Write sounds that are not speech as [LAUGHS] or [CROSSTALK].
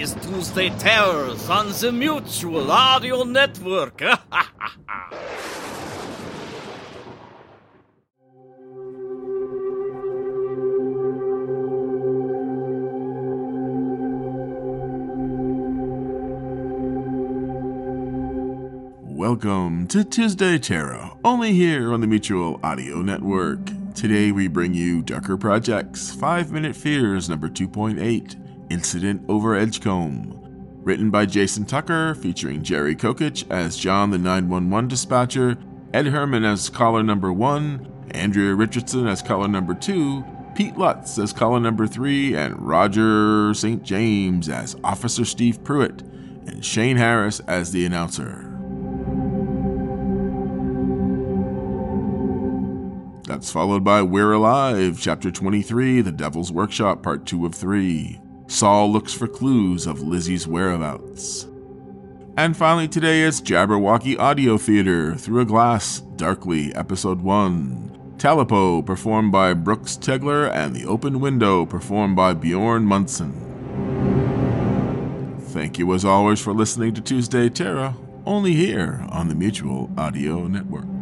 Is Tuesday Terrors on the Mutual Audio Network. [LAUGHS] Welcome to Tuesday Terror, only here on the Mutual Audio Network. Today we bring you Darker Projects 5 Minute Fears number 2.8 Incident Over Edgecombe. Written by Jason Tucker, featuring Jerry Kokich as John the 911 dispatcher, Ed Herman as caller number 1, Andrea Richardson as caller number 2, Pete Lutz as caller number 3, and Roger St. James as Officer Steve Pruitt, and Shane Harris as the announcer. That's followed by We're Alive, Chapter 23, The Devil's Workshop, Part 2 of 3. Saul looks for clues of Lizzie's whereabouts. And finally, today is Jabberwocky Audio Theater Through a Glass, Darkly, Episode 1. Talipo, performed by Brooks Tegler, and The Open Window, performed by Bjorn Munson. Thank you as always for listening to Tuesday Terror, only here on the Mutual Audio Network.